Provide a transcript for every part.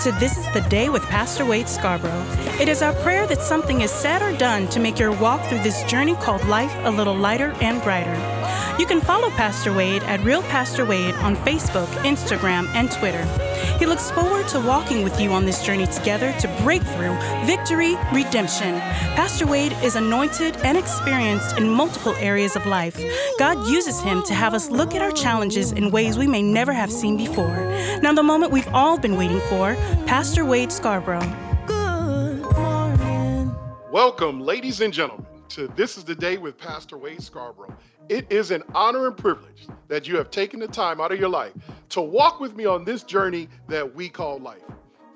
to This is the Day with Pastor Wade Scarborough. It is our prayer that something is said or done to make your walk through this journey called life a little lighter and brighter. You can follow Pastor Wade at Real Pastor Wade on Facebook, Instagram, and Twitter. He looks forward to walking with you on this journey together to breakthrough, victory, redemption. Pastor Wade is anointed and experienced in multiple areas of life. God uses him to have us look at our challenges in ways we may never have seen before. Now, the moment we've all been waiting for Pastor Wade Scarborough. Good morning. Welcome, ladies and gentlemen, to This is the Day with Pastor Wade Scarborough. It is an honor and privilege that you have taken the time out of your life to walk with me on this journey that we call life.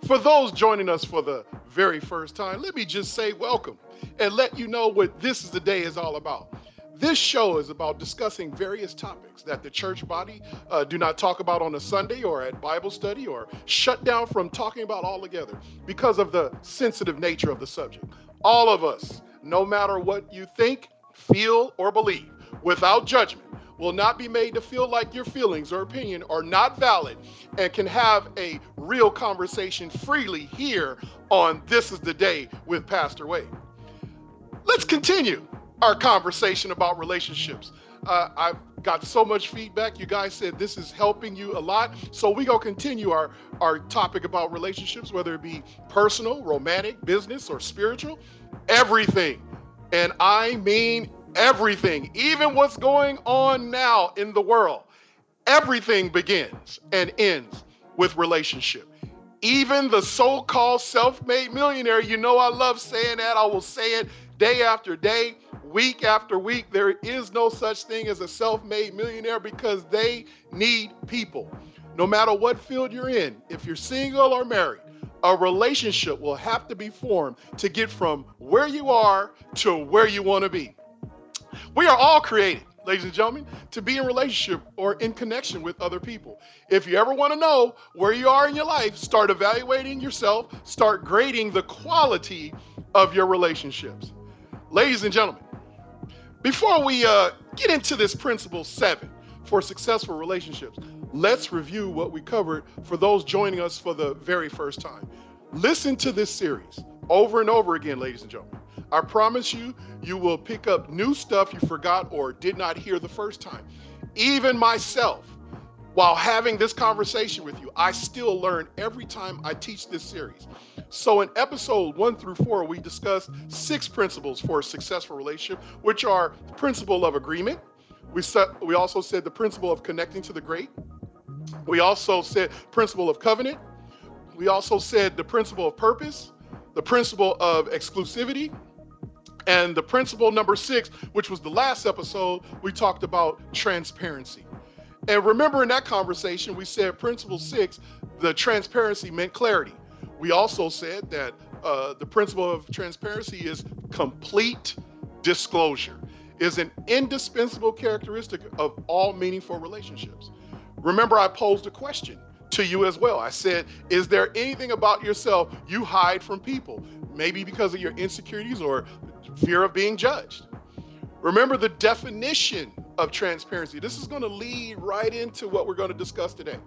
For those joining us for the very first time, let me just say welcome and let you know what This is the Day is all about. This show is about discussing various topics that the church body uh, do not talk about on a Sunday or at Bible study or shut down from talking about altogether because of the sensitive nature of the subject. All of us, no matter what you think, feel, or believe, without judgment, will not be made to feel like your feelings or opinion are not valid and can have a real conversation freely here on This is the Day with Pastor Wade. Let's continue our conversation about relationships. Uh, I've got so much feedback. You guys said this is helping you a lot. So we gonna continue our our topic about relationships, whether it be personal, romantic, business, or spiritual, everything. And I mean everything, even what's going on now in the world. Everything begins and ends with relationship. Even the so-called self-made millionaire, you know I love saying that. I will say it day after day week after week, there is no such thing as a self made millionaire because they need people. No matter what field you're in, if you're single or married, a relationship will have to be formed to get from where you are to where you want to be. We are all created, ladies and gentlemen, to be in relationship or in connection with other people. If you ever want to know where you are in your life, start evaluating yourself, start grading the quality of your relationships. Ladies and gentlemen, before we uh, get into this principle seven for successful relationships, let's review what we covered for those joining us for the very first time. Listen to this series over and over again, ladies and gentlemen. I promise you, you will pick up new stuff you forgot or did not hear the first time. Even myself, while having this conversation with you, I still learn every time I teach this series. So, in episode one through four, we discussed six principles for a successful relationship, which are the principle of agreement. We, set, we also said the principle of connecting to the great. We also said principle of covenant. We also said the principle of purpose, the principle of exclusivity, and the principle number six, which was the last episode, we talked about transparency. And remember in that conversation, we said principle six, the transparency meant clarity. We also said that uh, the principle of transparency is complete disclosure, is an indispensable characteristic of all meaningful relationships. Remember, I posed a question to you as well. I said, Is there anything about yourself you hide from people? Maybe because of your insecurities or fear of being judged. Remember the definition of transparency. This is going to lead right into what we're going to discuss today.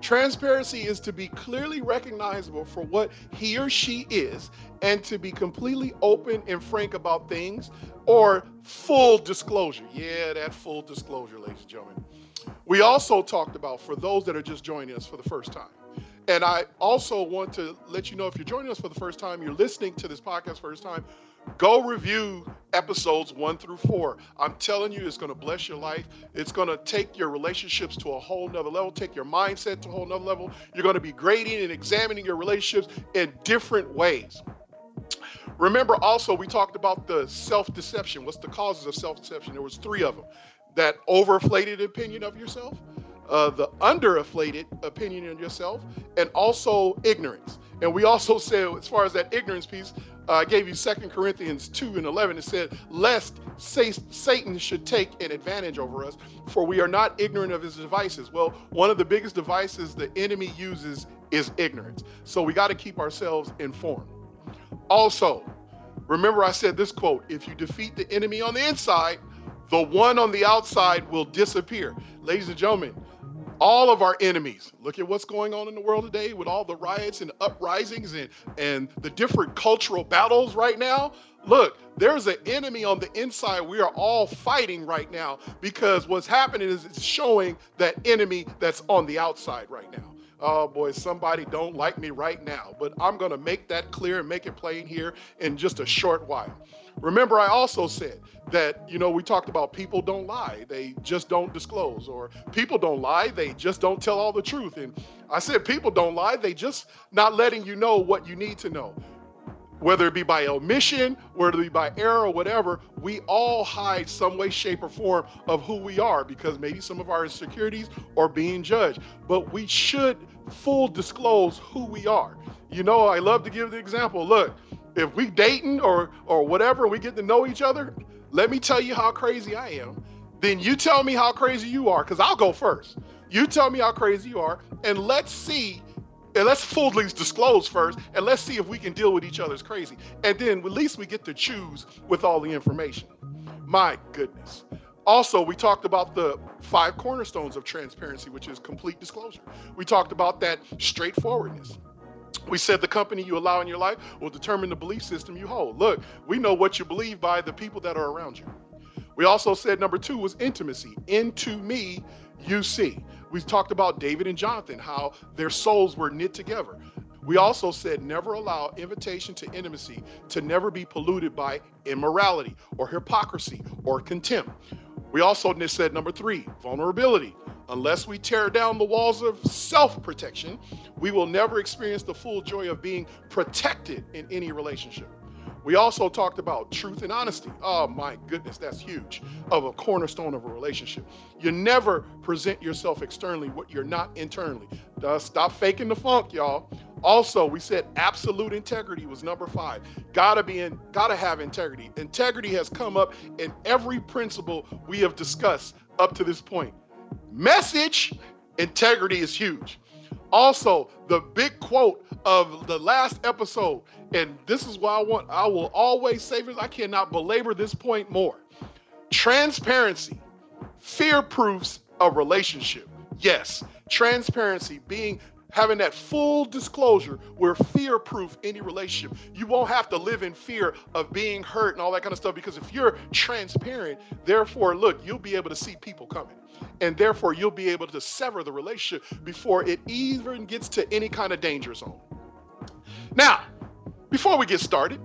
Transparency is to be clearly recognizable for what he or she is and to be completely open and frank about things or full disclosure. Yeah, that full disclosure, ladies and gentlemen. We also talked about for those that are just joining us for the first time. And I also want to let you know if you're joining us for the first time, you're listening to this podcast first time, Go review episodes one through four. I'm telling you, it's going to bless your life. It's going to take your relationships to a whole nother level, take your mindset to a whole nother level. You're going to be grading and examining your relationships in different ways. Remember also, we talked about the self-deception. What's the causes of self-deception? There was three of them. That overinflated opinion of yourself, uh, the underinflated opinion of yourself, and also ignorance. And we also said, as far as that ignorance piece, uh, I gave you Second Corinthians 2 and 11. It said, Lest Satan should take an advantage over us, for we are not ignorant of his devices. Well, one of the biggest devices the enemy uses is ignorance. So we got to keep ourselves informed. Also, remember I said this quote if you defeat the enemy on the inside, the one on the outside will disappear. Ladies and gentlemen, all of our enemies. Look at what's going on in the world today with all the riots and uprisings and, and the different cultural battles right now. Look, there's an enemy on the inside we are all fighting right now because what's happening is it's showing that enemy that's on the outside right now. Oh boy, somebody don't like me right now, but I'm going to make that clear and make it plain here in just a short while. Remember, I also said that, you know, we talked about people don't lie, they just don't disclose, or people don't lie, they just don't tell all the truth. And I said, people don't lie, they just not letting you know what you need to know. Whether it be by omission, whether it be by error or whatever, we all hide some way, shape, or form of who we are because maybe some of our insecurities are being judged. But we should full disclose who we are. You know, I love to give the example. Look, if we dating or or whatever, we get to know each other, let me tell you how crazy I am. Then you tell me how crazy you are, because I'll go first. You tell me how crazy you are, and let's see, and let's fully disclose first, and let's see if we can deal with each other's crazy. And then at least we get to choose with all the information. My goodness. Also, we talked about the five cornerstones of transparency, which is complete disclosure. We talked about that straightforwardness. We said the company you allow in your life will determine the belief system you hold. Look, we know what you believe by the people that are around you. We also said number two was intimacy. Into me, you see. We talked about David and Jonathan, how their souls were knit together. We also said never allow invitation to intimacy to never be polluted by immorality or hypocrisy or contempt. We also said number three, vulnerability. Unless we tear down the walls of self protection, we will never experience the full joy of being protected in any relationship. We also talked about truth and honesty. Oh my goodness, that's huge. Of a cornerstone of a relationship. You never present yourself externally what you're not internally. Stop faking the funk, y'all. Also, we said absolute integrity was number five. Gotta be in, gotta have integrity. Integrity has come up in every principle we have discussed up to this point. Message integrity is huge. Also, the big quote of the last episode, and this is why I want, I will always say this, I cannot belabor this point more. Transparency, fear proofs a relationship. Yes, transparency, being having that full disclosure where fear proof any relationship. You won't have to live in fear of being hurt and all that kind of stuff because if you're transparent, therefore, look, you'll be able to see people coming. And therefore, you'll be able to sever the relationship before it even gets to any kind of danger zone. Now, before we get started,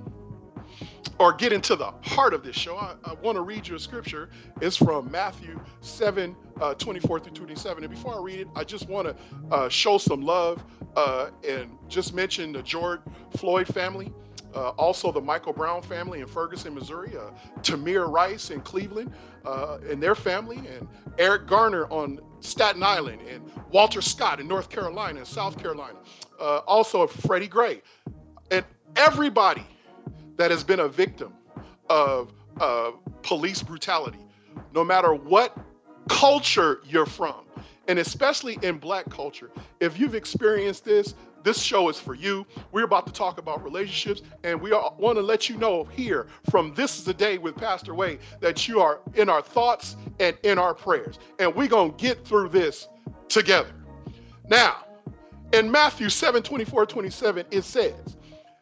or get into the heart of this show, I, I want to read you a scripture. It's from Matthew 7 uh, 24 through 27. And before I read it, I just want to uh, show some love uh, and just mention the George Floyd family. Uh, also, the Michael Brown family in Ferguson, Missouri, uh, Tamir Rice in Cleveland uh, and their family, and Eric Garner on Staten Island, and Walter Scott in North Carolina and South Carolina. also, Freddie Gray. And everybody that has been a victim of police brutality, no matter what culture you're from, and especially in black culture. If you've experienced this, this show is for you. We're about to talk about relationships, and we want to let you know here from This is the Day with Pastor Wade that you are in our thoughts and in our prayers. And we're going to get through this together. Now, in Matthew 7 24, 27, it says,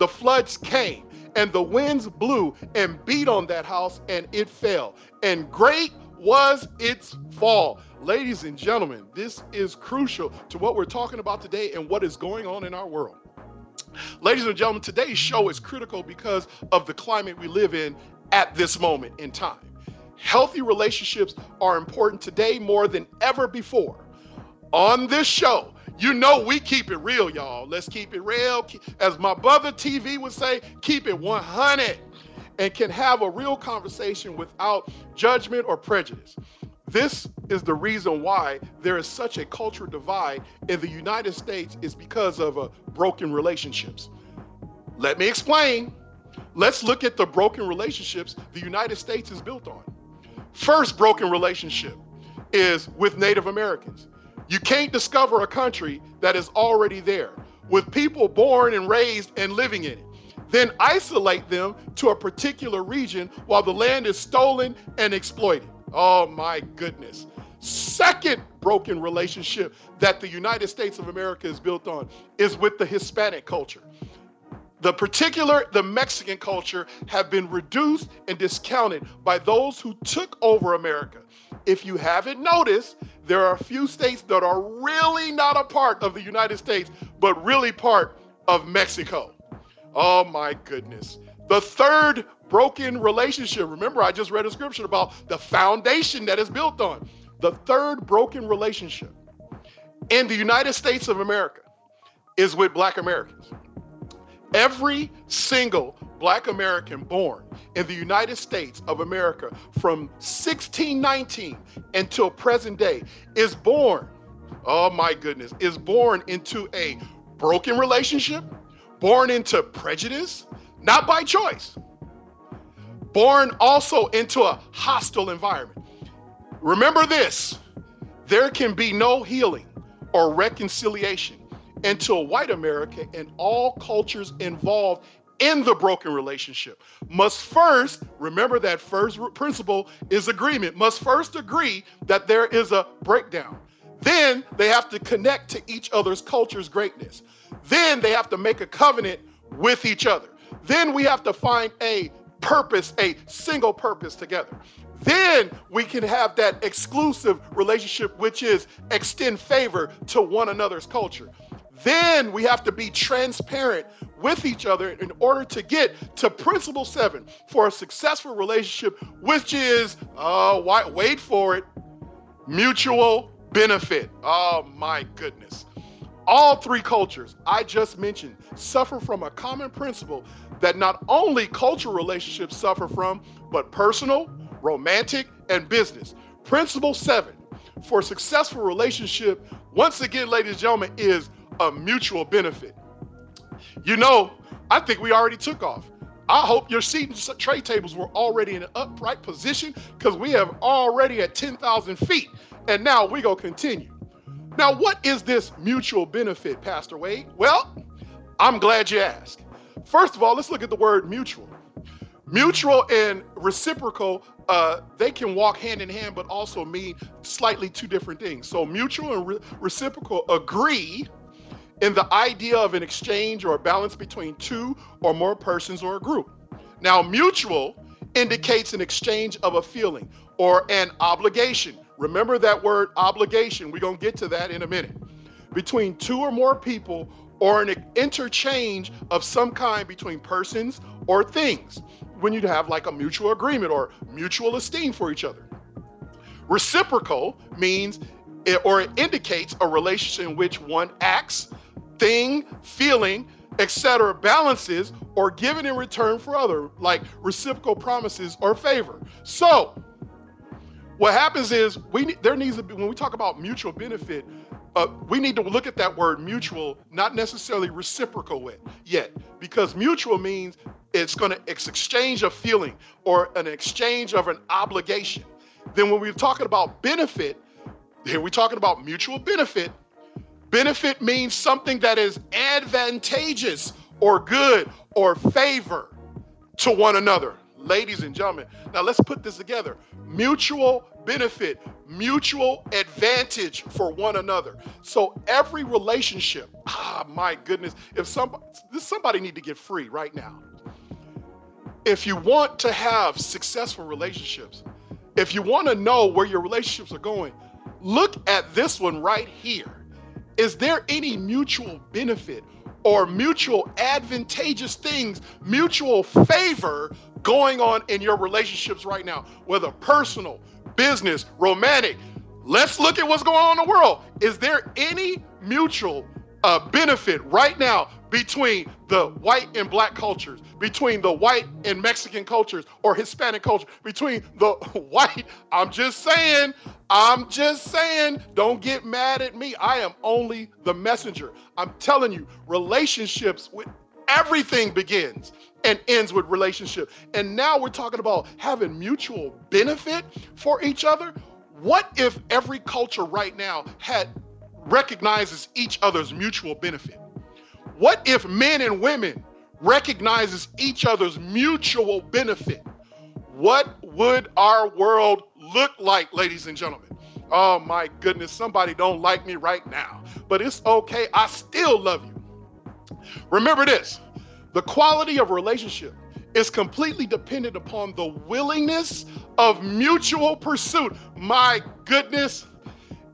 the floods came, and the winds blew and beat on that house, and it fell. And great was its fall. Ladies and gentlemen, this is crucial to what we're talking about today and what is going on in our world. Ladies and gentlemen, today's show is critical because of the climate we live in at this moment in time. Healthy relationships are important today more than ever before. On this show, you know we keep it real, y'all. Let's keep it real. As my brother TV would say, keep it 100 and can have a real conversation without judgment or prejudice. this is the reason why there is such a cultural divide in the United States is because of uh, broken relationships. Let me explain. Let's look at the broken relationships the United States is built on. First broken relationship is with Native Americans. You can't discover a country that is already there with people born and raised and living in it. Then isolate them to a particular region while the land is stolen and exploited. Oh my goodness. Second broken relationship that the United States of America is built on is with the Hispanic culture. The particular, the Mexican culture have been reduced and discounted by those who took over America. If you haven't noticed, there are a few states that are really not a part of the United States, but really part of Mexico. Oh my goodness. The third broken relationship, remember, I just read a scripture about the foundation that is built on. The third broken relationship in the United States of America is with Black Americans. Every single Black American born in the United States of America from 1619 until present day is born, oh my goodness, is born into a broken relationship, born into prejudice, not by choice, born also into a hostile environment. Remember this there can be no healing or reconciliation until white America and all cultures involved in the broken relationship. Must first remember that first principle is agreement. Must first agree that there is a breakdown. Then they have to connect to each other's culture's greatness. Then they have to make a covenant with each other. Then we have to find a purpose a single purpose together. Then we can have that exclusive relationship which is extend favor to one another's culture then we have to be transparent with each other in order to get to principle seven for a successful relationship, which is, uh, wait for it, mutual benefit. Oh my goodness. All three cultures I just mentioned suffer from a common principle that not only cultural relationships suffer from, but personal, romantic, and business. Principle seven for a successful relationship, once again, ladies and gentlemen, is a mutual benefit. You know, I think we already took off. I hope your seat and tray tables were already in an upright position because we have already at 10,000 feet. And now we go continue. Now, what is this mutual benefit, Pastor Wade? Well, I'm glad you asked. First of all, let's look at the word mutual. Mutual and reciprocal, uh, they can walk hand in hand, but also mean slightly two different things. So, mutual and re- reciprocal agree in the idea of an exchange or a balance between two or more persons or a group. Now, mutual indicates an exchange of a feeling or an obligation. Remember that word obligation. We're going to get to that in a minute. Between two or more people or an interchange of some kind between persons or things when you have like a mutual agreement or mutual esteem for each other. Reciprocal means it, or it indicates a relationship in which one acts thing, feeling, etc., balances or given in return for other, like reciprocal promises or favor. So, what happens is we there needs to be when we talk about mutual benefit, uh, we need to look at that word mutual, not necessarily reciprocal with yet, because mutual means it's going to exchange of feeling or an exchange of an obligation. Then when we're talking about benefit, here we're talking about mutual benefit. Benefit means something that is advantageous or good or favor to one another. Ladies and gentlemen, now let's put this together. Mutual benefit, mutual advantage for one another. So every relationship, ah, my goodness, if somebody, somebody need to get free right now. If you want to have successful relationships, if you want to know where your relationships are going, look at this one right here. Is there any mutual benefit or mutual advantageous things, mutual favor going on in your relationships right now, whether personal, business, romantic? Let's look at what's going on in the world. Is there any mutual a benefit right now between the white and black cultures, between the white and Mexican cultures or Hispanic culture, between the white, I'm just saying, I'm just saying, don't get mad at me. I am only the messenger. I'm telling you, relationships with everything begins and ends with relationship. And now we're talking about having mutual benefit for each other. What if every culture right now had recognizes each other's mutual benefit? What if men and women recognizes each other's mutual benefit? What would our world look like, ladies and gentlemen? Oh my goodness, somebody don't like me right now, but it's okay. I still love you. Remember this the quality of relationship is completely dependent upon the willingness of mutual pursuit. My goodness,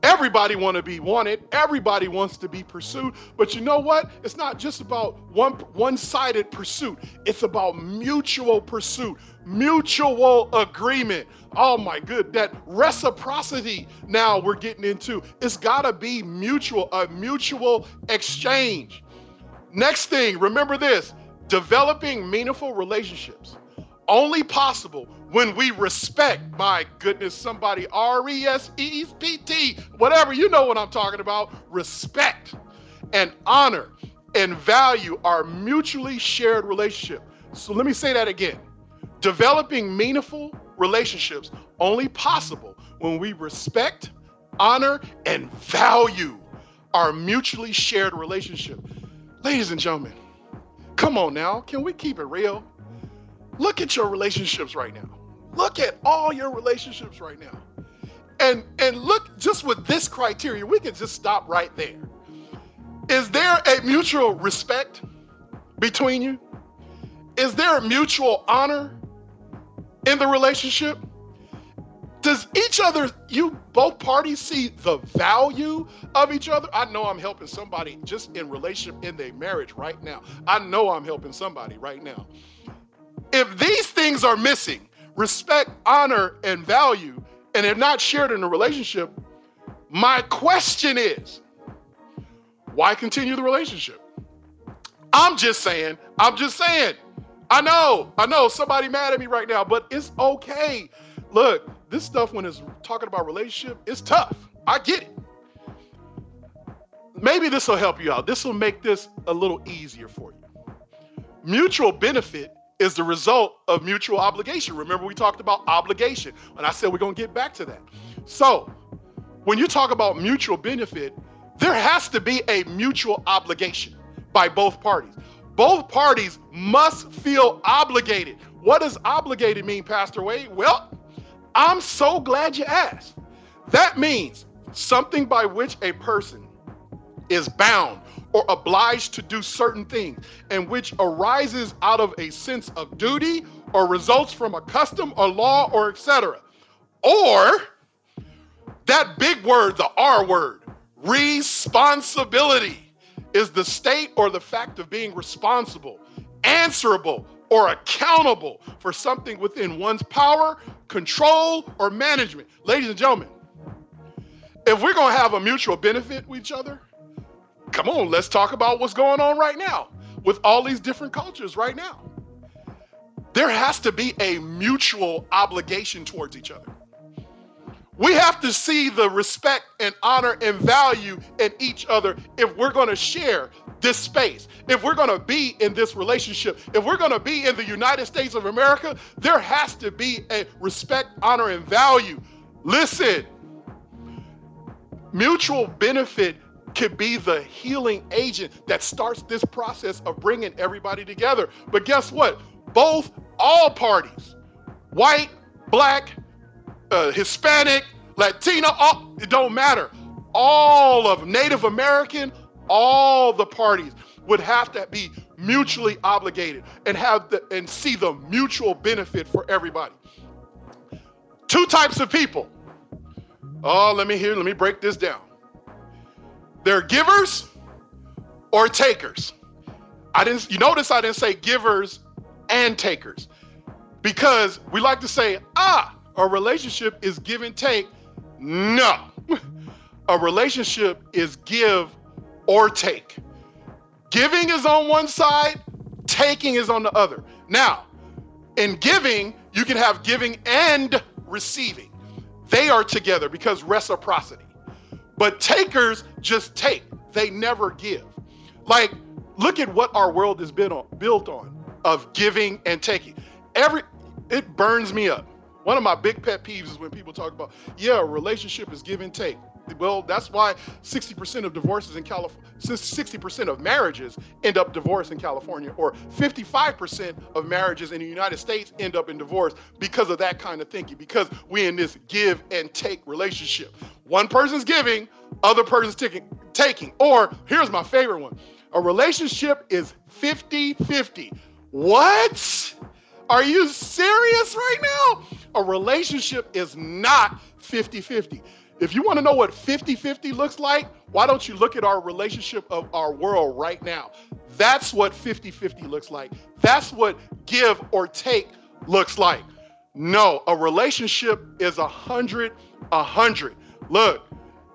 Everybody want to be wanted. Everybody wants to be pursued. But you know what? It's not just about one one-sided pursuit. It's about mutual pursuit, mutual agreement. Oh my good, that reciprocity now we're getting into. It's got to be mutual, a mutual exchange. Next thing, remember this, developing meaningful relationships only possible when we respect, my goodness, somebody R E S E P T, whatever, you know what I'm talking about, respect and honor and value our mutually shared relationship. So let me say that again. Developing meaningful relationships only possible when we respect, honor, and value our mutually shared relationship. Ladies and gentlemen, come on now, can we keep it real? Look at your relationships right now. Look at all your relationships right now. And and look just with this criteria, we can just stop right there. Is there a mutual respect between you? Is there a mutual honor in the relationship? Does each other, you both parties see the value of each other? I know I'm helping somebody just in relationship in their marriage right now. I know I'm helping somebody right now. If these things are missing, respect, honor, and value, and they're not shared in a relationship, my question is why continue the relationship? I'm just saying, I'm just saying. I know, I know somebody mad at me right now, but it's okay. Look, this stuff when it's talking about relationship, it's tough. I get it. Maybe this will help you out. This will make this a little easier for you. Mutual benefit is the result of mutual obligation. Remember, we talked about obligation, and I said we're going to get back to that. So, when you talk about mutual benefit, there has to be a mutual obligation by both parties. Both parties must feel obligated. What does obligated mean, Pastor Wade? Well, I'm so glad you asked. That means something by which a person is bound or obliged to do certain things, and which arises out of a sense of duty or results from a custom or law or etc. Or that big word, the R word, responsibility, is the state or the fact of being responsible, answerable, or accountable for something within one's power, control, or management. Ladies and gentlemen, if we're going to have a mutual benefit with each other, come on, let's talk about what's going on right now with all these different cultures right now. There has to be a mutual obligation towards each other. We have to see the respect and honor and value in each other if we're going to share this space. If we're going to be in this relationship, if we're going to be in the United States of America, there has to be a respect, honor, and value. Listen, mutual benefit could be the healing agent that starts this process of bringing everybody together. But guess what? Both, all parties, white, black, uh, Hispanic, Latino, all, it don't matter. All of Native American, all the parties would have to be mutually obligated and have the and see the mutual benefit for everybody. Two types of people. Oh, let me hear, let me break this down. They're givers or takers. I didn't you notice I didn't say givers and takers. Because we like to say, ah, a relationship is give and take. No. a relationship is give or take. Giving is on one side, taking is on the other. Now, in giving, you can have giving and receiving. They are together because reciprocity. But takers just take, they never give. Like, look at what our world is been on, built on of giving and taking. Every it burns me up. One of my big pet peeves is when people talk about, yeah, a relationship is give and take. Well, that's why 60% of divorces in California, 60% of marriages end up divorced in California, or 55% of marriages in the United States end up in divorce because of that kind of thinking, because we're in this give and take relationship. One person's giving, other person's taking, taking. Or here's my favorite one a relationship is 50 50. What? Are you serious right now? A relationship is not 50 50. If you want to know what 50 50 looks like, why don't you look at our relationship of our world right now? That's what 50 50 looks like. That's what give or take looks like. No, a relationship is a hundred, a hundred. Look,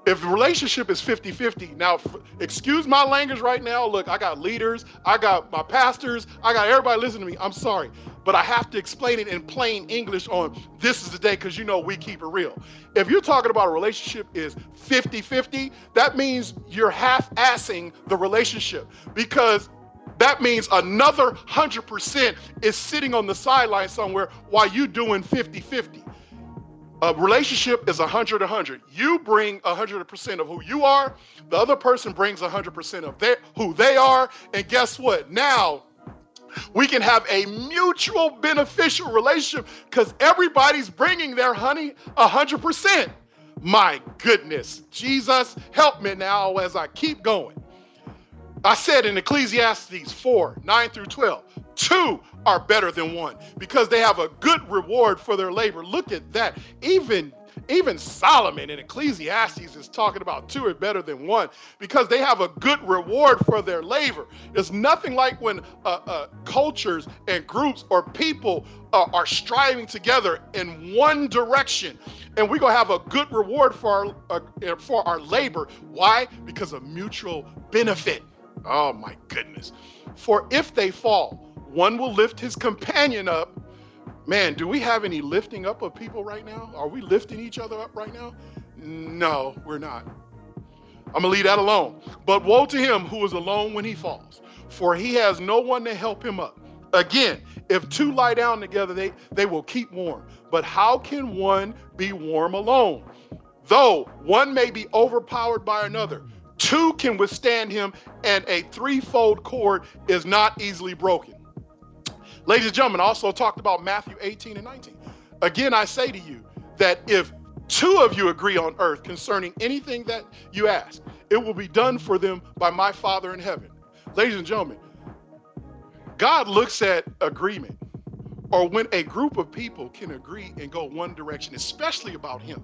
if relationship is 50-50 now excuse my language right now look i got leaders i got my pastors i got everybody listening to me i'm sorry but i have to explain it in plain english on this is the day because you know we keep it real if you're talking about a relationship is 50-50 that means you're half-assing the relationship because that means another 100% is sitting on the sideline somewhere while you doing 50-50 a relationship is 100 100. You bring 100% of who you are, the other person brings 100% of their, who they are, and guess what? Now, we can have a mutual beneficial relationship because everybody's bringing their honey 100%. My goodness, Jesus, help me now as I keep going. I said in Ecclesiastes 4 9 through 12, two are better than one because they have a good reward for their labor. Look at that. Even even Solomon in Ecclesiastes is talking about two are better than one because they have a good reward for their labor. It's nothing like when uh, uh, cultures and groups or people uh, are striving together in one direction, and we're gonna have a good reward for our uh, for our labor. Why? Because of mutual benefit. Oh my goodness. For if they fall, one will lift his companion up. Man, do we have any lifting up of people right now? Are we lifting each other up right now? No, we're not. I'm gonna leave that alone. But woe to him who is alone when he falls, for he has no one to help him up. Again, if two lie down together, they, they will keep warm. But how can one be warm alone? Though one may be overpowered by another, Two can withstand him, and a threefold cord is not easily broken. Ladies and gentlemen, I also talked about Matthew 18 and 19. Again, I say to you that if two of you agree on earth concerning anything that you ask, it will be done for them by my Father in heaven. Ladies and gentlemen, God looks at agreement or when a group of people can agree and go one direction, especially about Him.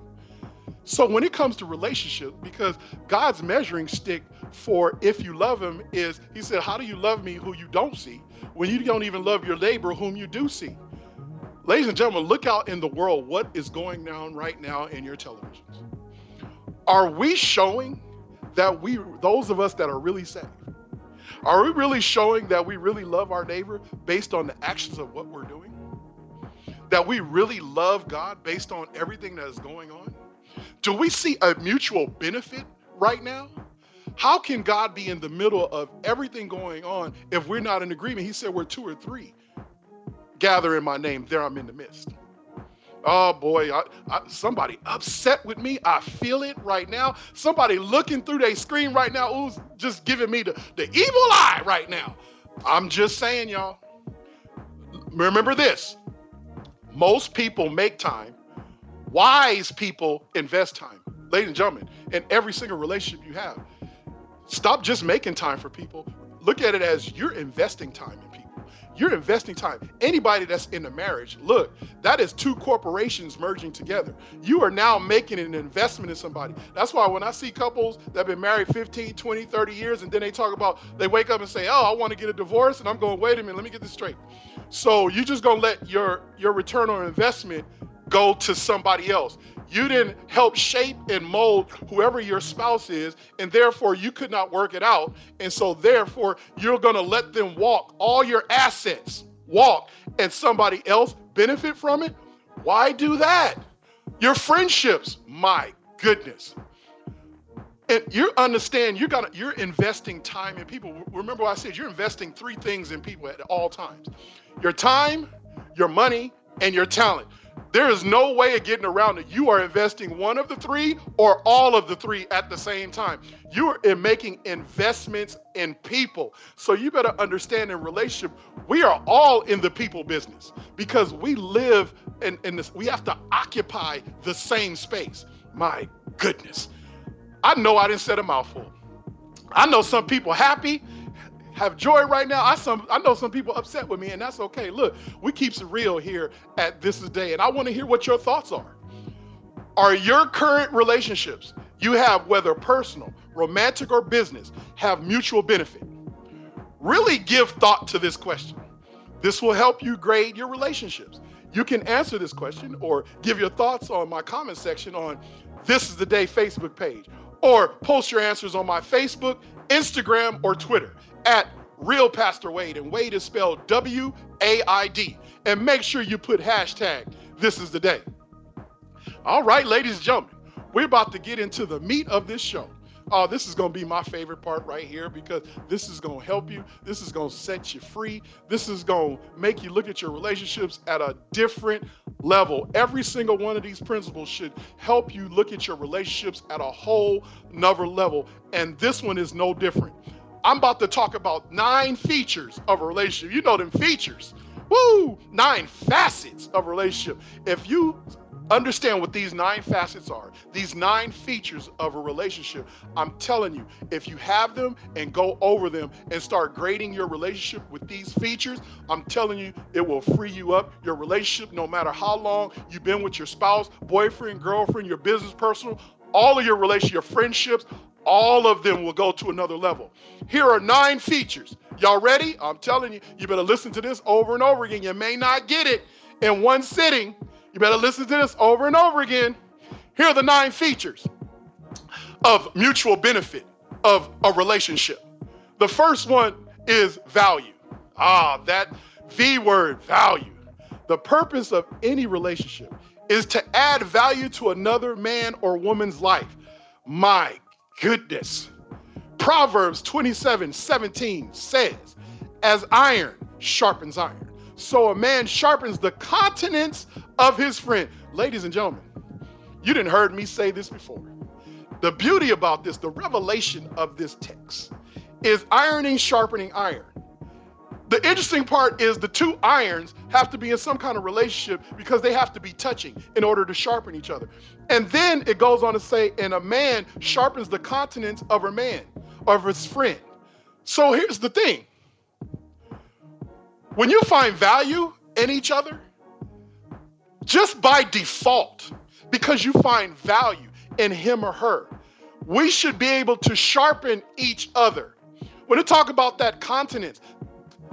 So when it comes to relationship, because God's measuring stick for if you love him is he said, How do you love me who you don't see when you don't even love your neighbor whom you do see? Ladies and gentlemen, look out in the world what is going on right now in your televisions. Are we showing that we those of us that are really saved? Are we really showing that we really love our neighbor based on the actions of what we're doing? That we really love God based on everything that is going on? Do we see a mutual benefit right now? How can God be in the middle of everything going on if we're not in agreement? He said, We're two or three. Gather in my name, there I'm in the midst. Oh boy, I, I, somebody upset with me. I feel it right now. Somebody looking through their screen right now, who's just giving me the, the evil eye right now. I'm just saying, y'all. Remember this most people make time Wise people invest time. Ladies and gentlemen, in every single relationship you have, stop just making time for people. Look at it as you're investing time in people. You're investing time. Anybody that's in a marriage, look, that is two corporations merging together. You are now making an investment in somebody. That's why when I see couples that have been married 15, 20, 30 years, and then they talk about, they wake up and say, oh, I want to get a divorce. And I'm going, wait a minute, let me get this straight. So you're just going to let your, your return on investment go to somebody else. You didn't help shape and mold whoever your spouse is, and therefore you could not work it out. And so, therefore, you're going to let them walk all your assets, walk, and somebody else benefit from it. Why do that? Your friendships, my goodness. And you understand you're gonna you're investing time in people. Remember what I said, you're investing three things in people at all times. Your time, your money, and your talent. There is no way of getting around it. You are investing one of the three or all of the three at the same time. You are in making investments in people. So you better understand in relationship, we are all in the people business because we live in, in this, we have to occupy the same space. My goodness. I know I didn't set a mouthful. I know some people happy have joy right now. I some I know some people upset with me, and that's okay. Look, we keep it real here at This Is the Day, and I want to hear what your thoughts are. Are your current relationships you have, whether personal, romantic, or business, have mutual benefit? Really give thought to this question. This will help you grade your relationships. You can answer this question or give your thoughts on my comment section on This Is the Day Facebook page, or post your answers on my Facebook, Instagram, or Twitter at Real Pastor Wade, and Wade is spelled W A I D. And make sure you put hashtag This is the Day. All right, ladies and gentlemen, we're about to get into the meat of this show. Oh, this is going to be my favorite part right here because this is going to help you. This is going to set you free. This is going to make you look at your relationships at a different level. Every single one of these principles should help you look at your relationships at a whole nother level. And this one is no different. I'm about to talk about nine features of a relationship. You know them features. Woo! Nine facets of a relationship. If you understand what these nine facets are, these nine features of a relationship, I'm telling you, if you have them and go over them and start grading your relationship with these features, I'm telling you, it will free you up. Your relationship, no matter how long you've been with your spouse, boyfriend, girlfriend, your business, personal, all of your relationships, your friendships, all of them will go to another level. Here are nine features. Y'all ready? I'm telling you, you better listen to this over and over again. You may not get it in one sitting. You better listen to this over and over again. Here are the nine features of mutual benefit of a relationship. The first one is value. Ah, that V word, value. The purpose of any relationship is to add value to another man or woman's life. My goodness. Proverbs 27 17 says, As iron sharpens iron, so a man sharpens the countenance of his friend. Ladies and gentlemen, you didn't heard me say this before. The beauty about this, the revelation of this text, is ironing sharpening iron. The interesting part is the two irons have to be in some kind of relationship because they have to be touching in order to sharpen each other. And then it goes on to say, and a man sharpens the countenance of a man, of his friend. So here's the thing when you find value in each other, just by default, because you find value in him or her, we should be able to sharpen each other. When they talk about that continence,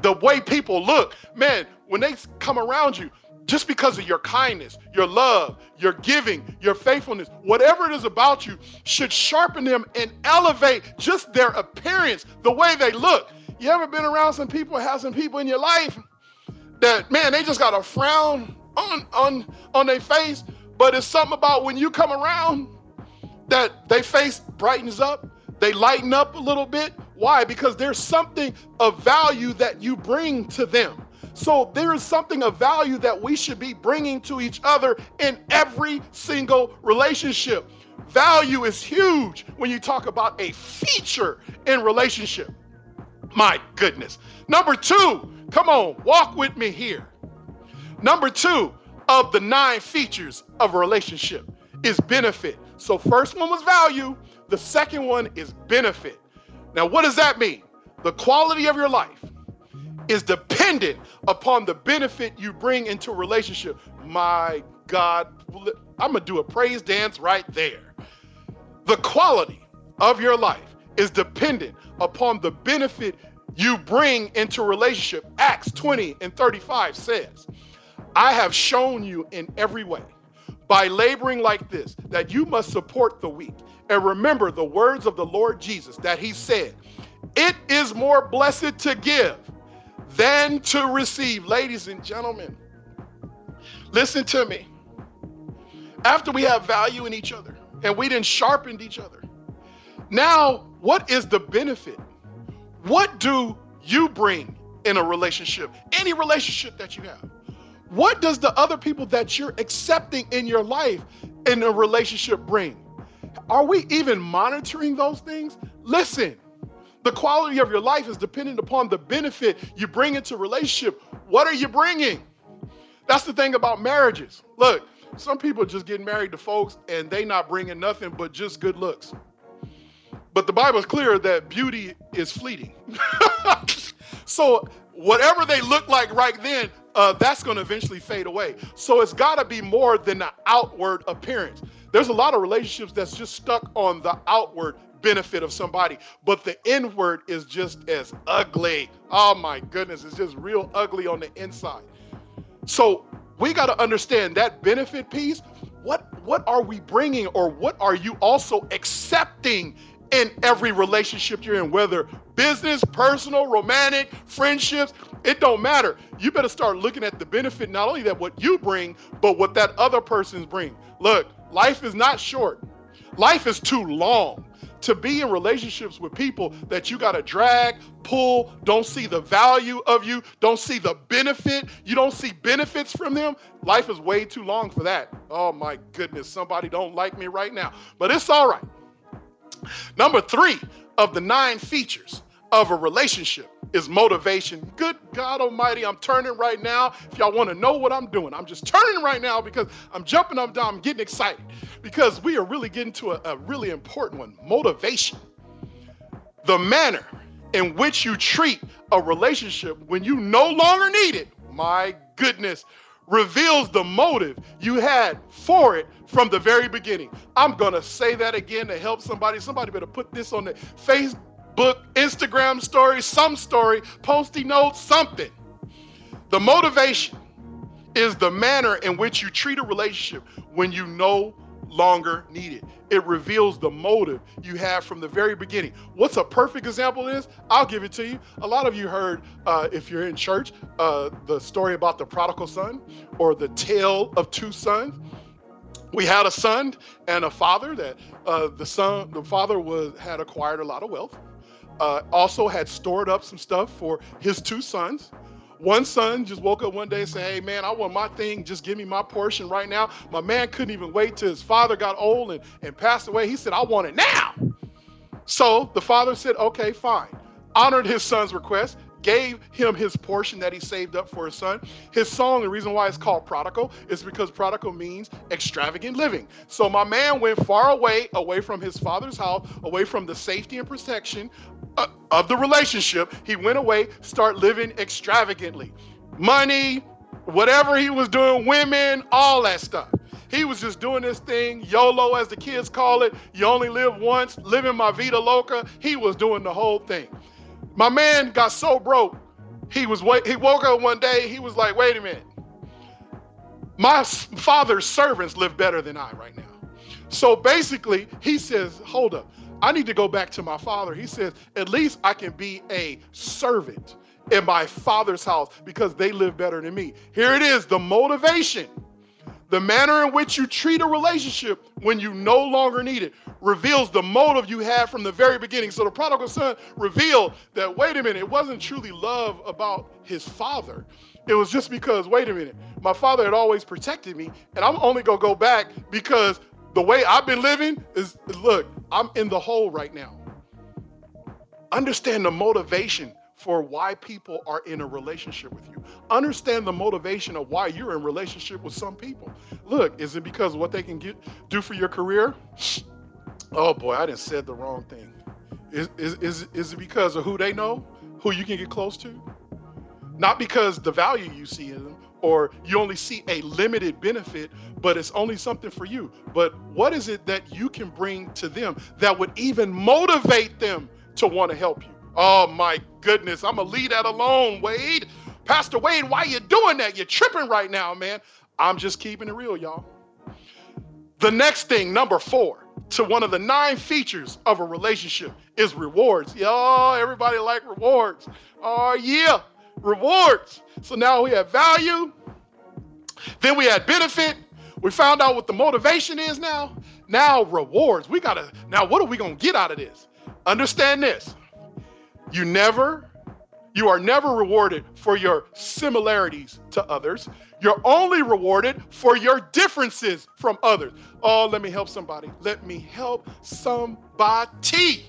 the way people look, man, when they come around you, just because of your kindness, your love, your giving, your faithfulness, whatever it is about you should sharpen them and elevate just their appearance, the way they look. You ever been around some people, have some people in your life that, man, they just got a frown on, on, on their face, but it's something about when you come around that their face brightens up, they lighten up a little bit. Why? Because there's something of value that you bring to them. So there is something of value that we should be bringing to each other in every single relationship. Value is huge when you talk about a feature in relationship. My goodness. Number two, come on, walk with me here. Number two of the nine features of a relationship is benefit. So, first one was value, the second one is benefit. Now, what does that mean? The quality of your life is dependent upon the benefit you bring into a relationship. My God, I'm gonna do a praise dance right there. The quality of your life is dependent upon the benefit you bring into relationship. Acts 20 and 35 says, I have shown you in every way by laboring like this, that you must support the weak. And remember the words of the Lord Jesus that he said, It is more blessed to give than to receive. Ladies and gentlemen, listen to me. After we have value in each other and we didn't sharpened each other, now what is the benefit? What do you bring in a relationship? Any relationship that you have? What does the other people that you're accepting in your life in a relationship bring? Are we even monitoring those things? Listen, the quality of your life is dependent upon the benefit you bring into relationship. What are you bringing? That's the thing about marriages. Look, some people just getting married to folks and they not bringing nothing but just good looks. But the Bible is clear that beauty is fleeting. so whatever they look like right then, uh, that's going to eventually fade away. So it's got to be more than the outward appearance. There's a lot of relationships that's just stuck on the outward benefit of somebody, but the inward is just as ugly. Oh my goodness, it's just real ugly on the inside. So we got to understand that benefit piece. What what are we bringing, or what are you also accepting in every relationship you're in, whether business, personal, romantic, friendships, it don't matter. You better start looking at the benefit, not only that what you bring, but what that other person's bring. Look, life is not short. Life is too long to be in relationships with people that you got to drag, pull, don't see the value of you, don't see the benefit, you don't see benefits from them. Life is way too long for that. Oh my goodness, somebody don't like me right now. But it's all right. Number three of the nine features of a relationship is motivation. Good God Almighty, I'm turning right now. If y'all want to know what I'm doing, I'm just turning right now because I'm jumping up down, I'm getting excited because we are really getting to a, a really important one motivation. The manner in which you treat a relationship when you no longer need it, my goodness, reveals the motive you had for it from the very beginning. I'm going to say that again to help somebody. Somebody better put this on the Facebook, Instagram story, some story, posty notes, something. The motivation is the manner in which you treat a relationship when you no longer needed. it. Reveals the motive you have from the very beginning. What's a perfect example this? I'll give it to you. A lot of you heard, uh, if you're in church, uh, the story about the prodigal son or the tale of two sons we had a son and a father that uh, the son the father was had acquired a lot of wealth uh, also had stored up some stuff for his two sons one son just woke up one day and said hey man i want my thing. Just give me my portion right now. My man couldn't even wait till his father got old and, and passed away. He said i want it now. So the father said okay fine. Honored his son's request gave him his portion that he saved up for his son. His song, the reason why it's called prodigal, is because prodigal means extravagant living. So my man went far away, away from his father's house, away from the safety and protection uh, of the relationship. He went away, start living extravagantly. Money, whatever he was doing, women, all that stuff. He was just doing this thing, YOLO as the kids call it. You only live once, living my vida loca. He was doing the whole thing. My man got so broke, he was he woke up one day, he was like, wait a minute. My father's servants live better than I right now. So basically, he says, hold up, I need to go back to my father. He says, at least I can be a servant in my father's house because they live better than me. Here it is the motivation the manner in which you treat a relationship when you no longer need it reveals the motive you had from the very beginning. So the prodigal son revealed that, wait a minute, it wasn't truly love about his father. It was just because, wait a minute, my father had always protected me, and I'm only gonna go back because the way I've been living is look, I'm in the hole right now. Understand the motivation for why people are in a relationship with you. Understand the motivation of why you're in relationship with some people. Look, is it because of what they can get do for your career? Oh boy, I just said the wrong thing. Is, is, is, is it because of who they know, who you can get close to? Not because the value you see in them, or you only see a limited benefit, but it's only something for you. But what is it that you can bring to them that would even motivate them to want to help you? Oh my goodness, I'm gonna leave that alone, Waid. Pastor Waid, why you doing that? You're tripping right now, man. I'm just keeping it real, y'all. The next thing, number four, to one of the nine features of a relationship is rewards. Y'all, everybody like rewards. Oh, yeah, rewards. So now we have value, then we had benefit. We found out what the motivation is now. Now, rewards. We gotta, now, what are we gonna get out of this? Understand this. You never, you are never rewarded for your similarities to others. You're only rewarded for your differences from others. Oh, let me help somebody. Let me help somebody.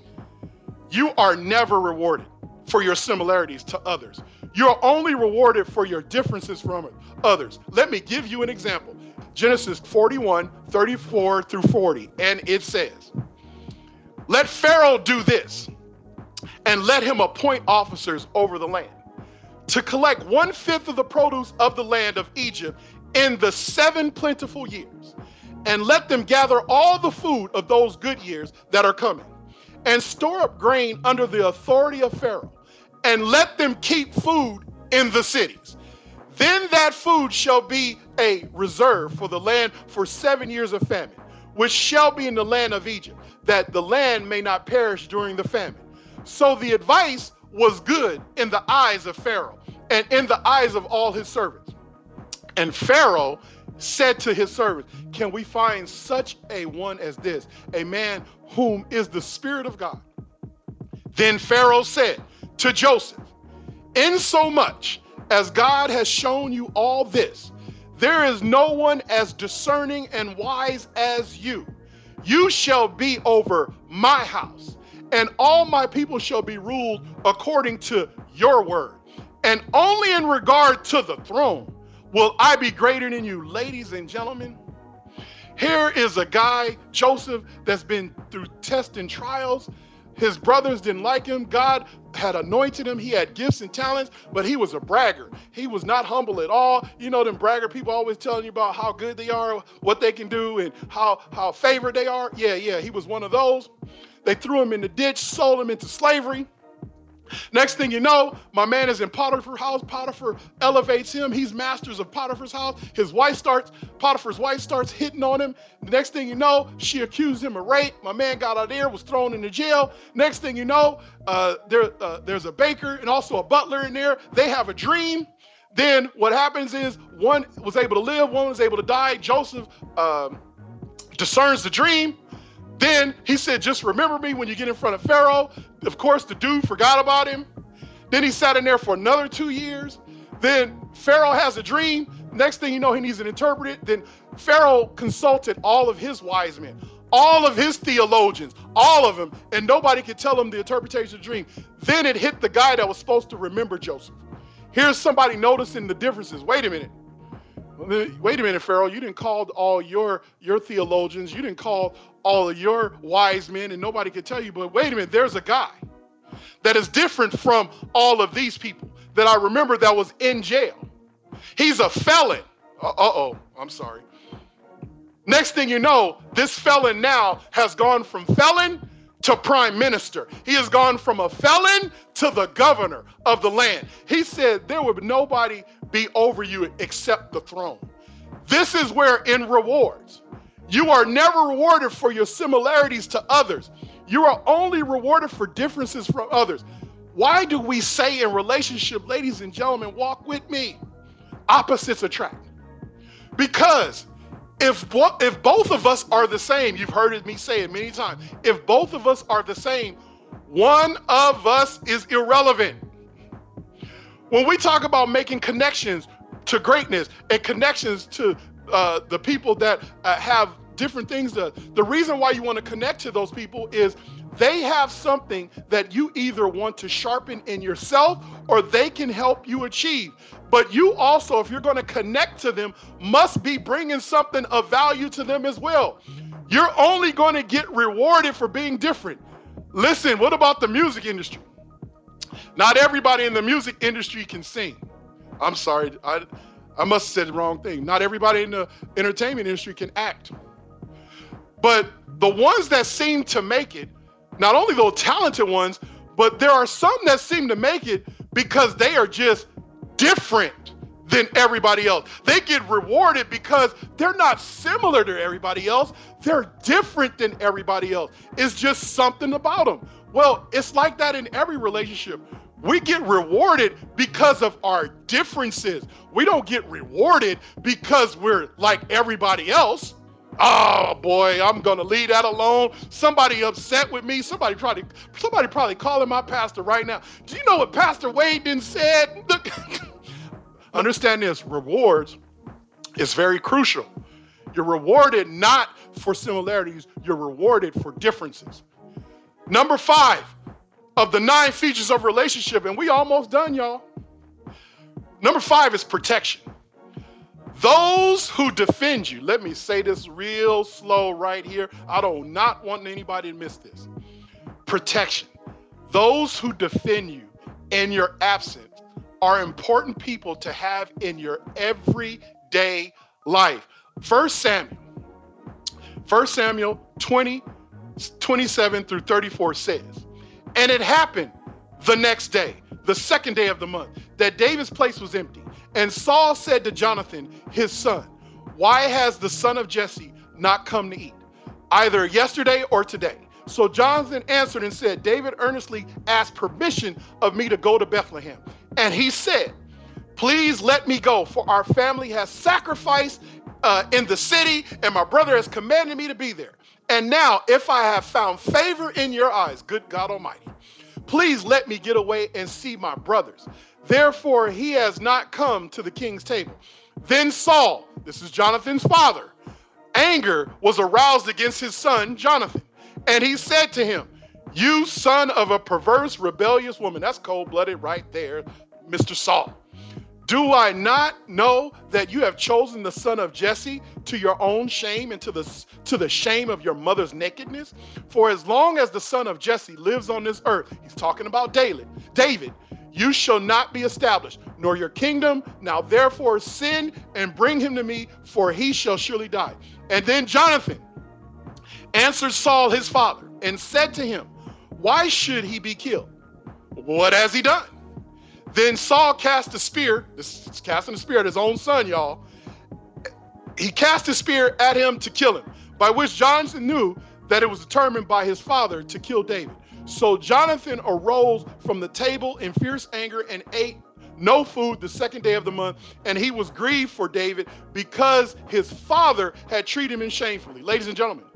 You are never rewarded for your similarities to others. You're only rewarded for your differences from others. Let me give you an example. Genesis 41, 34 through 40. And it says, Let Pharaoh do this, and let him appoint officers over the land to collect one fifth of the produce of the land of Egypt in the seven plentiful years, and let them gather all the food of those good years that are coming, and store up grain under the authority of Pharaoh, and let them keep food in the cities. Then that food shall be a reserve for the land for seven years of famine, which shall be in the land of Egypt, that the land may not perish during the famine. So the advice was good in the eyes of Pharaoh and in the eyes of all his servants. And Pharaoh said to his servants, Can we find such a one as this, a man whom is the Spirit of God? Then Pharaoh said to Joseph, Insomuch as God has shown you all this, there is no one as discerning and wise as you. You shall be over my house and all my people shall be ruled according to your word. And only in regard to the throne will I be greater than you. Ladies and gentlemen, here is a guy, Joseph, that's been through tests and trials. His brothers didn't like him. God had anointed him. He had gifts and talents, but he was a bragger. He was not humble at all. You know, them bragger people always telling you about how good they are, what they can do, and how, how favored they are. Yeah, yeah, he was one of those. They threw him in the ditch, sold him into slavery. Next thing you know, my man is in Potiphar's house. Potiphar elevates him. He's masters of Potiphar's house. His wife starts, Potiphar's wife starts hitting on him. The next thing you know, she accused him of rape. My man got out of there, was thrown into jail. Next thing you know, uh, there, uh, there's a baker and also a butler in there. They have a dream. Then what happens is one was able to live, one was able to die. Joseph um, discerns the dream. Then he said, Just remember me when you get in front of Pharaoh. Of course, the dude forgot about him. Then he sat in there for another two years. Then Pharaoh has a dream. Next thing you know, he needs an interpreter. Then Pharaoh consulted all of his wise men, all of his theologians, all of them, and nobody could tell him the interpretation of the dream. Then it hit the guy that was supposed to remember Joseph. Here's somebody noticing the differences. Wait a minute. Wait a minute, Pharaoh. You didn't call all your your theologians. You didn't call all of your wise men, and nobody could tell you. But wait a minute, there's a guy that is different from all of these people that I remember that was in jail. He's a felon. Uh oh, I'm sorry. Next thing you know, this felon now has gone from felon to prime minister. He has gone from a felon to the governor of the land. He said there would nobody be over you except the throne. This is where, in rewards, you are never rewarded for your similarities to others. You are only rewarded for differences from others. Why do we say in relationship, ladies and gentlemen, walk with me, opposites attract? Because if, if both of us are the same, you've heard me say it many times, if both of us are the same, one of us is irrelevant. When we talk about making connections to greatness and connections to uh, the people that uh, have different things, to, the reason why you want to connect to those people is they have something that you either want to sharpen in yourself or they can help you achieve. But you also, if you're going to connect to them, must be bringing something of value to them as well. You're only going to get rewarded for being different. Listen, what about the music industry? Not everybody in the music industry can sing. I'm sorry, I, I must have said the wrong thing. Not everybody in the entertainment industry can act. But the ones that seem to make it, not only those talented ones, but there are some that seem to make it because they are just different than everybody else. They get rewarded because they're not similar to everybody else. They're different than everybody else. It's just something about them. Well, it's like that in every relationship. We get rewarded because of our differences. We don't get rewarded because we're like everybody else. Oh boy, I'm gonna leave that alone. Somebody upset with me. Somebody probably, somebody probably calling my pastor right now. Do you know what Pastor Waid didn't said? Understand this: rewards is very crucial. You're rewarded not for similarities. You're rewarded for differences. Number five of the nine features of relationship, and we almost done, y'all. Number five is protection. Those who defend you, let me say this real slow right here. I do not want anybody to miss this. Protection. Those who defend you in your absence are important people to have in your everyday life. First Samuel. First Samuel 20, 27 through 34 says, And it happened the next day, the second day of the month, that David's place was empty and Saul said to Jonathan, his son, Why has the son of Jesse not come to eat, either yesterday or today? So Jonathan answered and said, David earnestly asked permission of me to go to Bethlehem. And he said, Please let me go, for our family has sacrificed uh, in the city, and my brother has commanded me to be there. And now, if I have found favor in your eyes, good God Almighty, please let me get away and see my brothers. Therefore, he has not come to the king's table. Then Saul, this is Jonathan's father, anger was aroused against his son, Jonathan. And he said to him, You son of a perverse, rebellious woman. That's cold blooded right there, Mr. Saul. Do I not know that you have chosen the son of Jesse to your own shame and to the, to the shame of your mother's nakedness? For as long as the son of Jesse lives on this earth, he's talking about David, David, you shall not be established, nor your kingdom. Now therefore sin and bring him to me, for he shall surely die. And then Jonathan answered Saul his father and said to him, Why should he be killed? What has he done? Then Saul cast a spear, this is casting a spear at his own son, y'all. He cast a spear at him to kill him, by which Jonathan knew that it was determined by his father to kill David. So Jonathan arose from the table in fierce anger and ate no food the second day of the month, and he was grieved for David because his father had treated him shamefully. Ladies and gentlemen,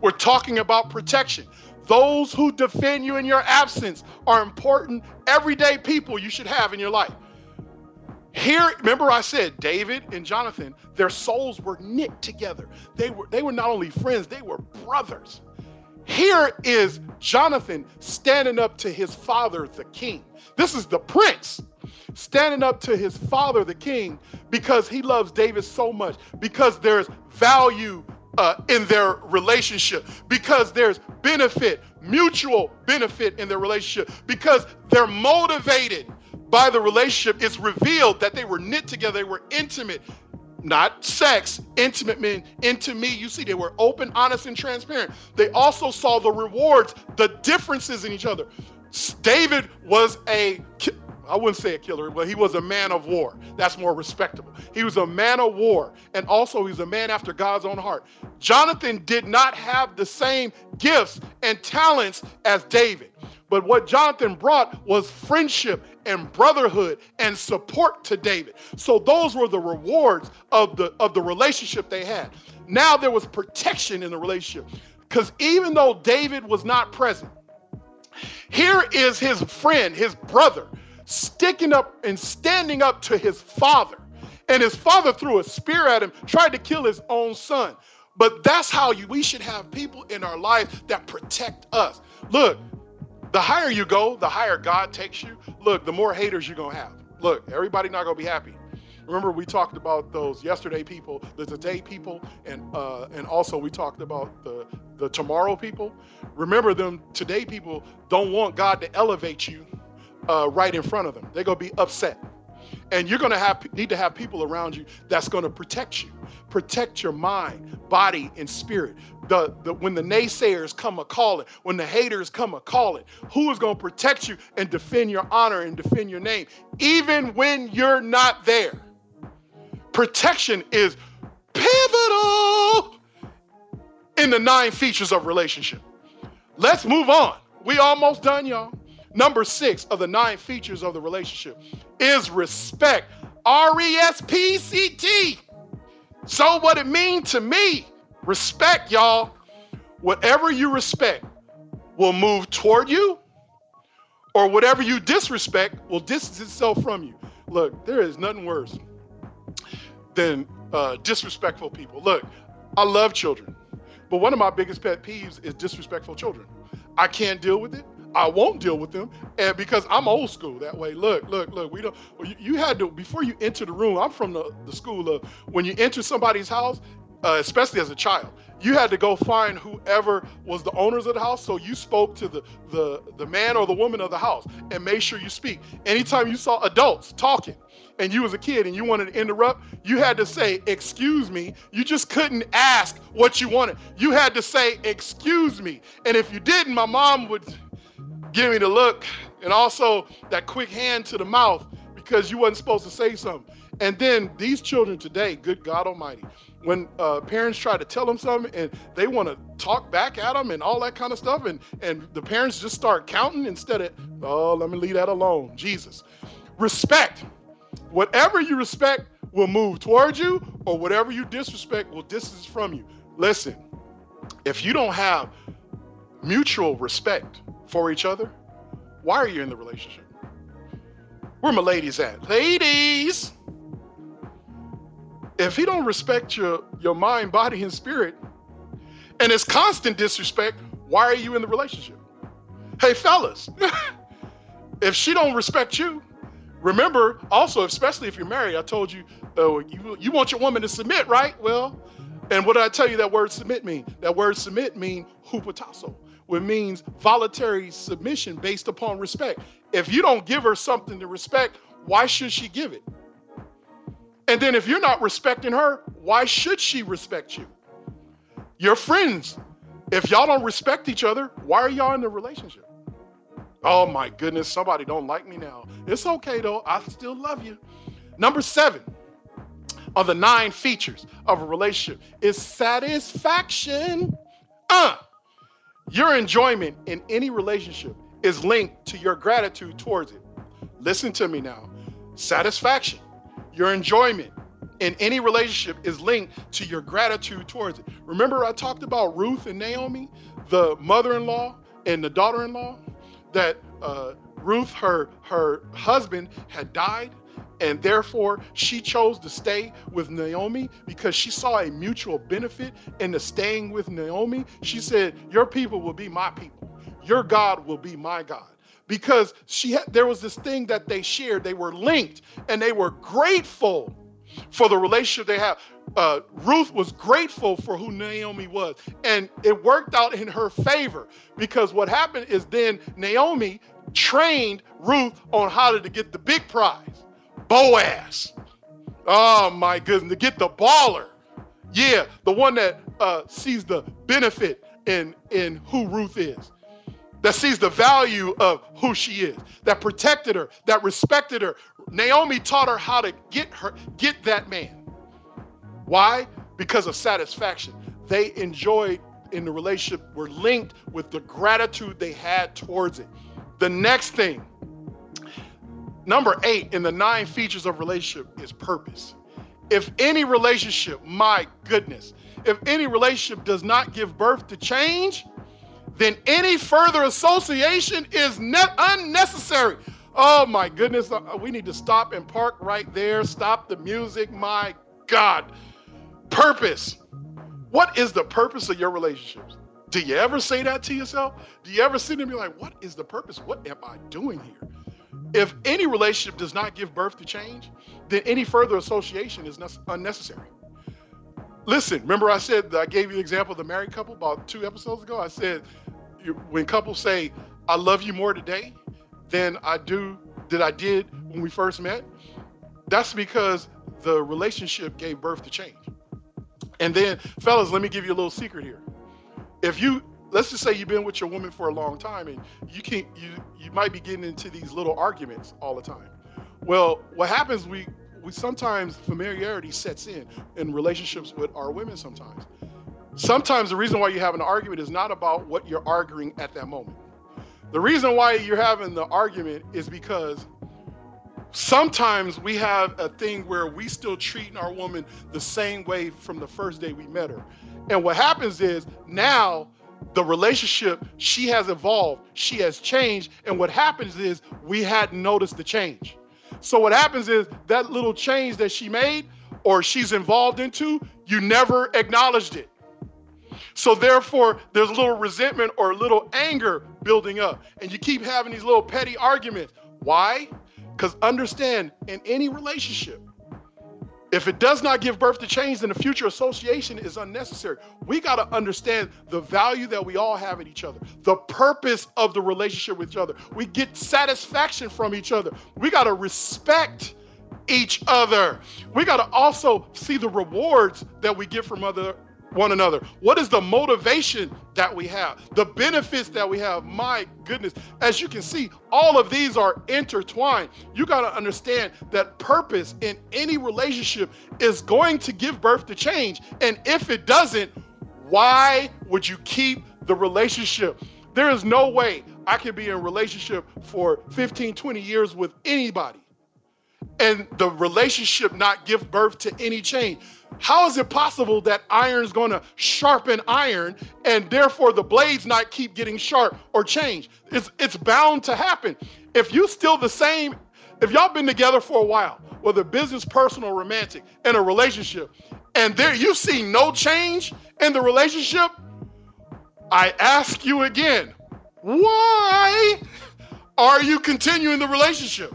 we're talking about protection. Those who defend you in your absence are important, everyday people you should have in your life. Here, remember I said David and Jonathan, their souls were knit together. They were, they were not only friends, they were brothers. Here is Jonathan standing up to his father, the king. This is the prince standing up to his father, the king, because he loves David so much, because there's value uh, in their relationship, because there's benefit, mutual benefit in their relationship, because they're motivated by the relationship. It's revealed that they were knit together, they were intimate not sex, intimate men into me. You see, they were open, honest, and transparent. They also saw the rewards, the differences in each other. David was a, I wouldn't say a killer, but he was a man of war. That's more respectable. He was a man of war, and also he's a man after God's own heart. Jonathan did not have the same gifts and talents as David. But what Jonathan brought was friendship and brotherhood and support to David. So those were the rewards of the of the relationship they had. Now there was protection in the relationship. Because even though David was not present, here is his friend, his brother, sticking up and standing up to his father. And his father threw a spear at him, tried to kill his own son. But that's how you, we should have people in our life that protect us. Look, the higher you go, the higher God takes you. Look, the more haters you're gonna have. Look, everybody not gonna be happy. Remember, we talked about those yesterday people, the today people, and uh, and also we talked about the the tomorrow people. Remember, them today people don't want God to elevate you uh, right in front of them. They're gonna be upset. And you're going to have need to have people around you that's going to protect you, protect your mind, body, and spirit. The, the when the naysayers come a calling, when the haters come a calling, who is going to protect you and defend your honor and defend your name, even when you're not there? Protection is pivotal in the nine features of relationship. Let's move on. We almost done, y'all. Number six of the nine features of the relationship is respect. R E S P C T. So, what it means to me, respect, y'all. Whatever you respect will move toward you, or whatever you disrespect will distance itself from you. Look, there is nothing worse than uh, disrespectful people. Look, I love children, but one of my biggest pet peeves is disrespectful children. I can't deal with it. I won't deal with them, and because I'm old school that way. Look, look, look. We don't. You, you had to before you enter the room. I'm from the, the school of when you enter somebody's house, uh, especially as a child, you had to go find whoever was the owners of the house. So you spoke to the the the man or the woman of the house and made sure you speak. Anytime you saw adults talking and you was a kid and you wanted to interrupt, you had to say, "Excuse me." You just couldn't ask what you wanted. You had to say, "Excuse me." And if you didn't, my mom would give me the look and also that quick hand to the mouth because you wasn't supposed to say something. And then these children today, good God Almighty, when uh, parents try to tell them something and they want to talk back at them and all that kind of stuff, and and the parents just start counting instead of oh, let me leave that alone. Jesus, respect. Whatever you respect will move towards you, or whatever you disrespect will distance from you. Listen, if you don't have mutual respect for each other, why are you in the relationship? Where my ladies at? Ladies! If he don't respect your, your mind, body, and spirit, and it's constant disrespect, why are you in the relationship? Hey, fellas, if she don't respect you, remember also, especially if you're married, I told you, uh, you, you want your woman to submit, right? Well, and what did I tell you that word submit mean? That word submit mean hupotasso which means voluntary submission based upon respect. If you don't give her something to respect, why should she give it? And then if you're not respecting her, why should she respect you? Your friends, if y'all don't respect each other, why are y'all in the relationship? Oh my goodness, somebody don't like me now. It's okay though, I still love you. Number seven of the nine features of a relationship is satisfaction. Uh, your enjoyment in any relationship is linked to your gratitude towards it. Listen to me now. Satisfaction, your enjoyment in any relationship is linked to your gratitude towards it. Remember, I talked about Ruth and Naomi, the mother in law and the daughter in law, that uh, Ruth, her, her husband, had died and therefore, she chose to stay with Naomi because she saw a mutual benefit in the staying with Naomi. She said, Your people will be my people, your God will be my God. Because she had, there was this thing that they shared, they were linked, and they were grateful for the relationship they have. Uh, Ruth was grateful for who Naomi was, and it worked out in her favor because what happened is then Naomi trained Ruth on how to get the big prize. Boaz. Oh my goodness, to get the baller. Yeah, the one that uh, sees the benefit in, in who Ruth is, that sees the value of who she is, that protected her, that respected her. Naomi taught her how to get her, get that man. Why? Because of satisfaction. They enjoyed in the relationship, were linked with the gratitude they had towards it. The next thing Number eight in the nine features of relationship is purpose. If any relationship, my goodness, if any relationship does not give birth to change, then any further association is ne- unnecessary. Oh my goodness, uh, we need to stop and park right there. Stop the music. My God. Purpose. What is the purpose of your relationships? Do you ever say that to yourself? Do you ever sit and be like, what is the purpose? What am I doing here? If any relationship does not give birth to change, then any further association is unnecessary. Listen, remember I said I gave you the example of the married couple about two episodes ago? I said when couples say, I love you more today than I do that I did when we first met, That's because the relationship gave birth to change. And then, fellas, let me give you a little secret here. If you let's just say you've been with your woman for a long time and you can't you you might be getting into these little arguments all the time. Well, what happens we we sometimes familiarity sets in in relationships with our women sometimes. Sometimes the reason why you have an argument is not about what you're arguing at that moment. The reason why you're having the argument is because sometimes we have a thing where we still treating our woman the same way from the first day we met her. And what happens is now the relationship, she has evolved, she has changed. And what happens is we hadn't noticed the change. So what happens is that little change that she made or she's involved into, you never acknowledged it. So therefore, there's a little resentment or a little anger building up. And you keep having these little petty arguments. Why? Because understand, in any relationship, if it does not give birth to change, then the future association is unnecessary. We got to understand the value that we all have in each other, the purpose of the relationship with each other. We get satisfaction from each other. We got to respect each other. We got to also see the rewards that we get from other one another? What is the motivation that we have? The benefits that we have? My goodness. As you can see, all of these are intertwined. You got to understand that purpose in any relationship is going to give birth to change. And if it doesn't, why would you keep the relationship? There is no way I can be in a relationship for 15, 20 years with anybody and the relationship not give birth to any change. How is it possible that iron's gonna sharpen iron and therefore the blades not keep getting sharp or change? It's, it's bound to happen. If you still the same, if y'all been together for a while, whether business, personal, romantic, in a relationship, and there you see no change in the relationship, I ask you again, why are you continuing the relationship?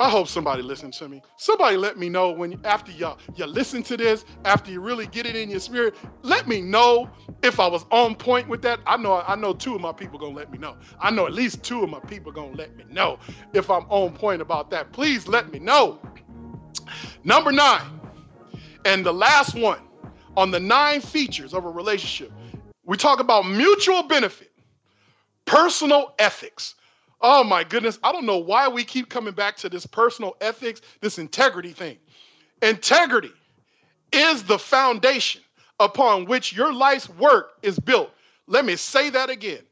I hope somebody listens to me. Somebody let me know when after y'all you listen to this, after you really get it in your spirit, let me know if I was on point with that. I know I know two of my people gonna let me know. I know at least two of my people gonna let me know if I'm on point about that. Please let me know. Number nine, and the last one on the nine features of a relationship, we talk about mutual benefit, personal ethics Oh my goodness, I don't know why we keep coming back to this personal ethics, this integrity thing. Integrity is the foundation upon which your life's work is built. Let me say that again.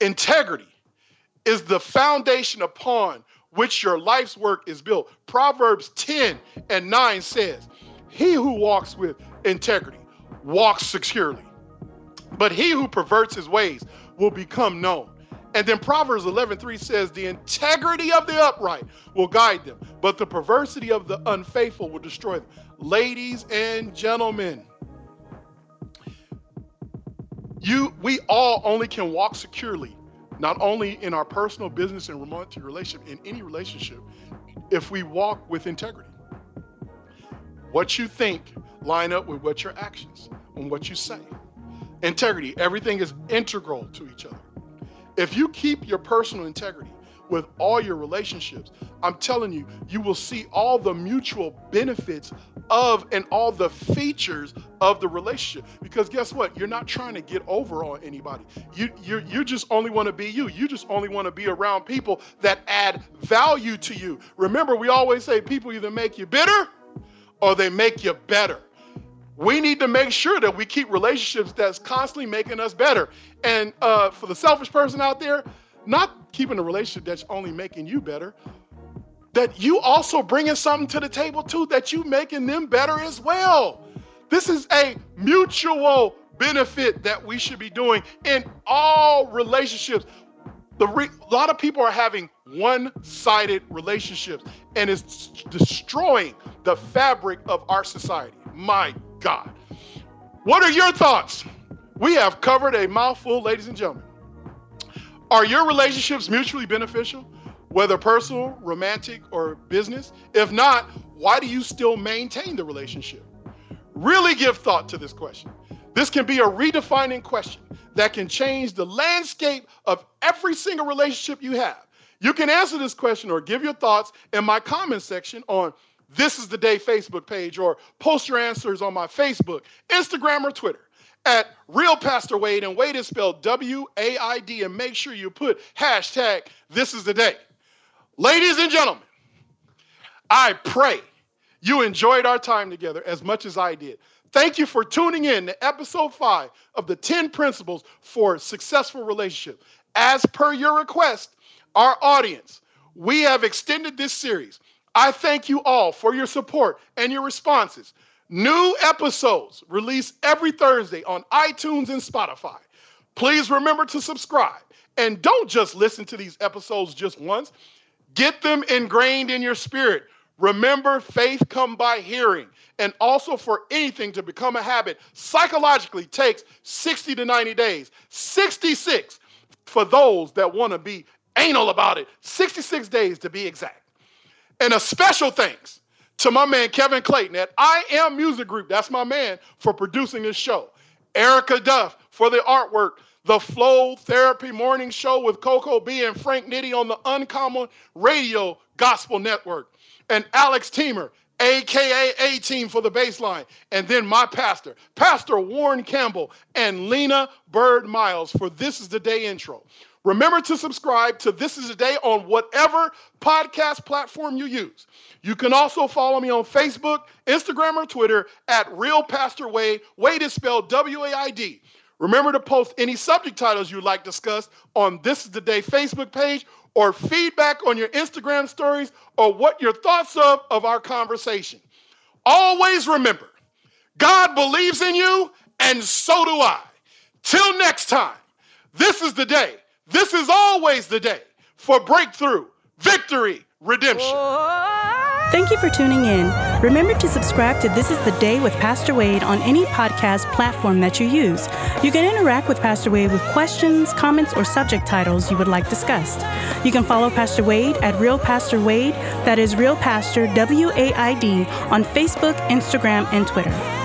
Integrity is the foundation upon which your life's work is built. Proverbs 10 and 9 says, He who walks with integrity walks securely, but he who perverts his ways will become known. And then Proverbs 11:3 says, "The integrity of the upright will guide them, but the perversity of the unfaithful will destroy them." Ladies and gentlemen, you we all only can walk securely, not only in our personal business and romantic relationship, in any relationship, if we walk with integrity. What you think line up with what your actions and what you say. Integrity, everything is integral to each other. If you keep your personal integrity with all your relationships, I'm telling you, you will see all the mutual benefits of and all the features of the relationship. Because guess what? You're not trying to get over on anybody. You you you just only want to be you. You just only want to be around people that add value to you. Remember, we always say people either make you bitter or they make you better we need to make sure that we keep relationships that's constantly making us better. And uh, for the selfish person out there, not keeping a relationship that's only making you better, that you also bringing something to the table too, that you making them better as well. This is a mutual benefit that we should be doing in all relationships. The re- a lot of people are having one-sided relationships, and it's destroying the fabric of our society. My God. What are your thoughts? We have covered a mouthful, ladies and gentlemen. Are your relationships mutually beneficial, whether personal, romantic, or business? If not, why do you still maintain the relationship? Really give thought to this question. This can be a redefining question that can change the landscape of every single relationship you have. You can answer this question or give your thoughts in my comment section on This is the Day Facebook page or post your answers on my Facebook, Instagram, or Twitter at Real Pastor Waid. And Waid is spelled W A I D. And make sure you put hashtag This is the Day. Ladies and gentlemen, I pray you enjoyed our time together as much as I did. Thank you for tuning in to episode five of the 10 principles for successful relationship. As per your request, our audience, we have extended this series. I thank you all for your support and your responses. New episodes released every Thursday on iTunes and Spotify. Please remember to subscribe and don't just listen to these episodes just once. Get them ingrained in your spirit. Remember, faith come by hearing. And also for anything to become a habit, psychologically takes 60 to 90 days. 66 for those that want to be anal about it. 66 days to be exact. And a special thanks to my man Kevin Clayton at I Am Music Group. That's my man for producing this show. Erica Duff for the artwork. The Flow Therapy Morning Show with Coco B and Frank Nitty on the Uncommon Radio Gospel Network. And Alex Teamer, aka A Team for the baseline. And then my pastor, Pastor Warren Campbell, and Lena Bird Miles for This is the Day intro. Remember to subscribe to This is the Day on whatever podcast platform you use. You can also follow me on Facebook, Instagram, or Twitter at Real Pastor Waid. Waid is spelled W A I D. Remember to post any subject titles you'd like discussed on This is the Day Facebook page or feedback on your Instagram stories or what your thoughts of of our conversation. Always remember, God believes in you and so do I. Till next time, this is the day. This is always the day for breakthrough, victory, redemption. Thank you for tuning in. Remember to subscribe to This is the Day with Pastor Waid on any podcast platform that you use. You can interact with Pastor Waid with questions, comments, or subject titles you would like discussed. You can follow Pastor Waid at Real Pastor Waid, that is Real Pastor W A I D, on Facebook, Instagram, and Twitter.